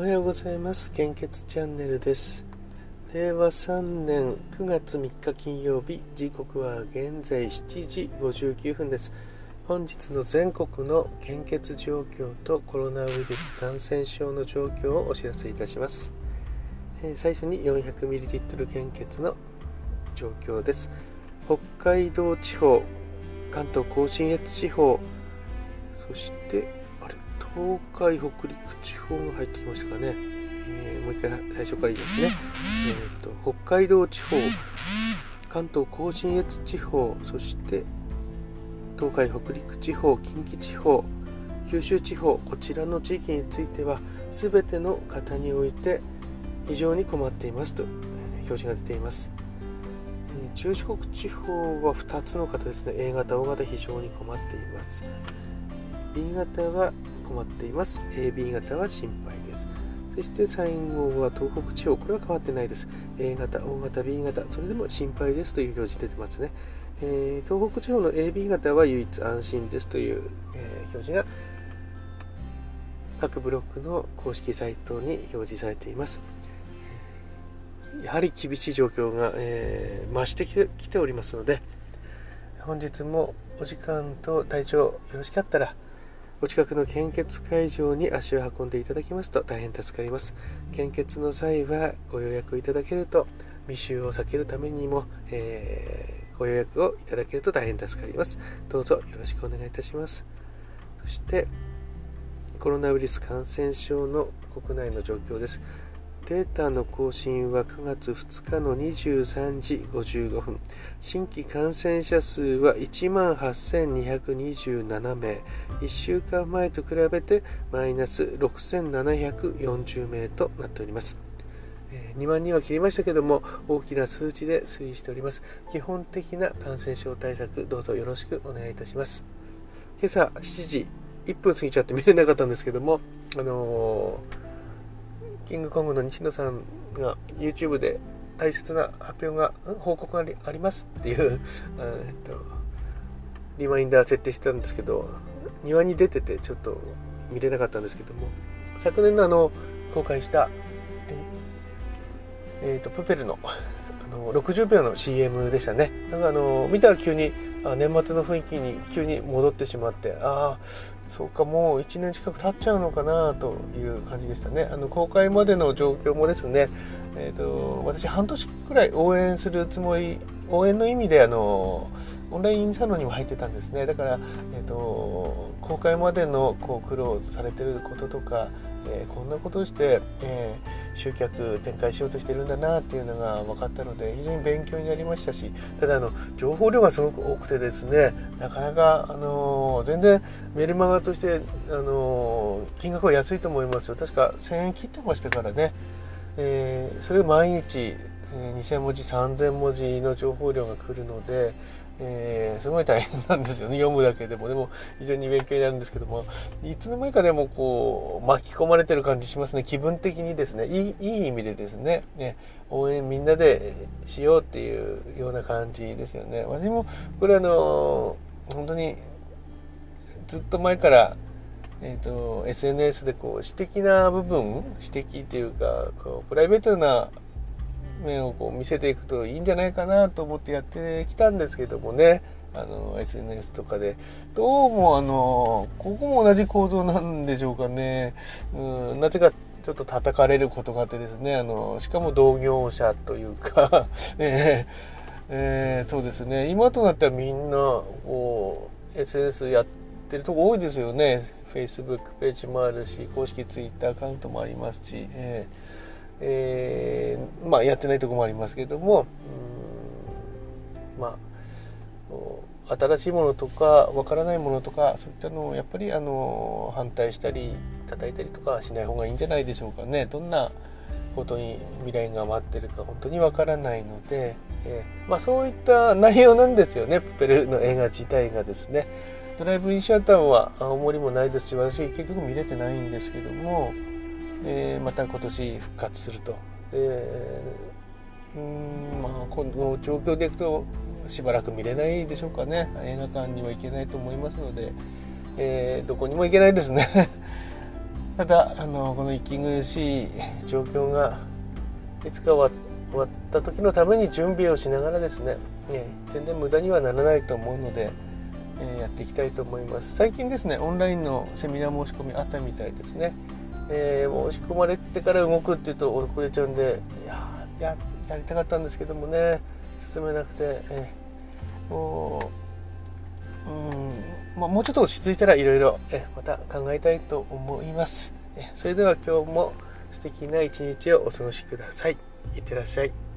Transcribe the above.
おはようございます。献血チャンネルです。令和3年9月3日金曜日時刻は現在7時59分です。本日の全国の献血状況とコロナウイルス感染症の状況をお知らせいたします、えー、最初に 400ml 献血の状況です。北海道地方関東甲信越地方そして東海北陸地方が入ってきましたかね、えー、もう一回最初からいいですね、えーと、北海道地方関東甲信越地方そして東海北陸地方近畿地方九州地方こちらの地域については全ての方において非常に困っていますと表示が出ています。中四国地方は2つの方ですね。A 型 O 型非常に困っています。B 型は困っています。AB 型は心配です。そして最後は東北地方。これは変わってないです。A 型 O 型 B 型それでも心配ですという表示出てますね、えー、東北地方の AB 型は唯一安心ですという、えー、表示が各ブロックの公式サイトに表示されています。やはり厳しい状況が、えー、増してきておりますので本日もお時間と体調よろしかったらお近くの献血会場に足を運んでいただきますと大変助かります。献血の際はご予約いただけると密集を避けるためにも、えー、ご予約をいただけると大変助かります。どうぞよろしくお願いいたします。そしてコロナウイルス感染症の国内の状況です。データの更新は9月2日の23時55分。新規感染者数は1万8227名。1週間前と比べてマイナス6740名となっております。2万人は切りましたけども大きな数値で推移しております。基本的な感染症対策どうぞよろしくお願いいたします。今朝7時1分過ぎちゃって見れなかったんですけどもあのーキングコングの西野さんが YouTube で大切な発表が、報告がありますっていう、えっと、リマインダー設定してたんですけど、庭に出ててちょっと見れなかったんですけども、昨年のあの、公開した、えっ、ー、と、プペルのあの60秒の CM でしたね。なんかあの、見たら急に、年末の雰囲気に急に戻ってしまってああそうかもう1年近く経っちゃうのかなという感じでしたね。あの公開までの状況もですね、えーと、私半年くらい応援するつもり応援の意味であのオンラインサロンにも入ってたんですね。だから、えーと、公開までのこう苦労されてることとか、えー、こんなことして、えー、集客展開しようとしてるんだなっていうのが分かったので非常に勉強になりましたしただあの情報量がすごく多くてですねなかなか、あの、全然メルマガとして、あの金額は安いと思いますよ。確か1000円切ってましたからね、えそれを毎日2000文字3000文字の情報量が来るので、えー、すごい大変なんですよね。読むだけでも。でも非常に勉強になるんですけども。いつの間にかでもこう巻き込まれてる感じしますね。気分的にですね。いいいい意味でですね。ね。応援みんなでしようっていうような感じですよね。私もこれあの本当にずっと前からえーと、SNS でこう私的な部分私的っていうかこうプライベートな面をこう見せていくといいんじゃないかなと思ってやってきたんですけどもね。あの SNS とかで。どうもあのここも同じ構造なんでしょうかね。うんなぜかちょっと叩かれることがあってですね。あのしかも同業者というか。えー、えー、そうですね。今となってはみんなこう SNS やってるとこ多いですよね。Facebook ページもあるし公式 Twitter アカウントもありますし、えーえー、まあ、やってないとこもありますけども、まあ、新しいものとかわからないものとかそういったのをやっぱりあの反対したり叩いたりとかしない方がいいんじゃないでしょうかね。どんなことに未来が待ってるか本当にわからないので、えー、まあ、そういった内容なんですよねプペルの映画自体がですね。ドライブインシャッターは青森もないですし私結局見れてないんですけどもえー、また今年復活すると。えうんまあ、この状況でいくとしばらく見れないでしょうかね。映画館には行けないと思いますので、えー、どこにも行けないですね。ただあのこの息苦しい状況がいつか終わった時のために準備をしながらですね、ね、全然無駄にはならないと思うので、えー、やっていきたいと思います。最近ですねオンラインのセミナー申し込みあったみたいですね、えー、申し込まれてから動くっていうと遅れちゃうんでいやややりたかったんですけどもね進めなくて、えー、もううんまあ、もうちょっと落ち着いたらいろいろまた考えたいと思います。えそれでは今日も素敵な一日をお過ごしください。いってらっしゃい。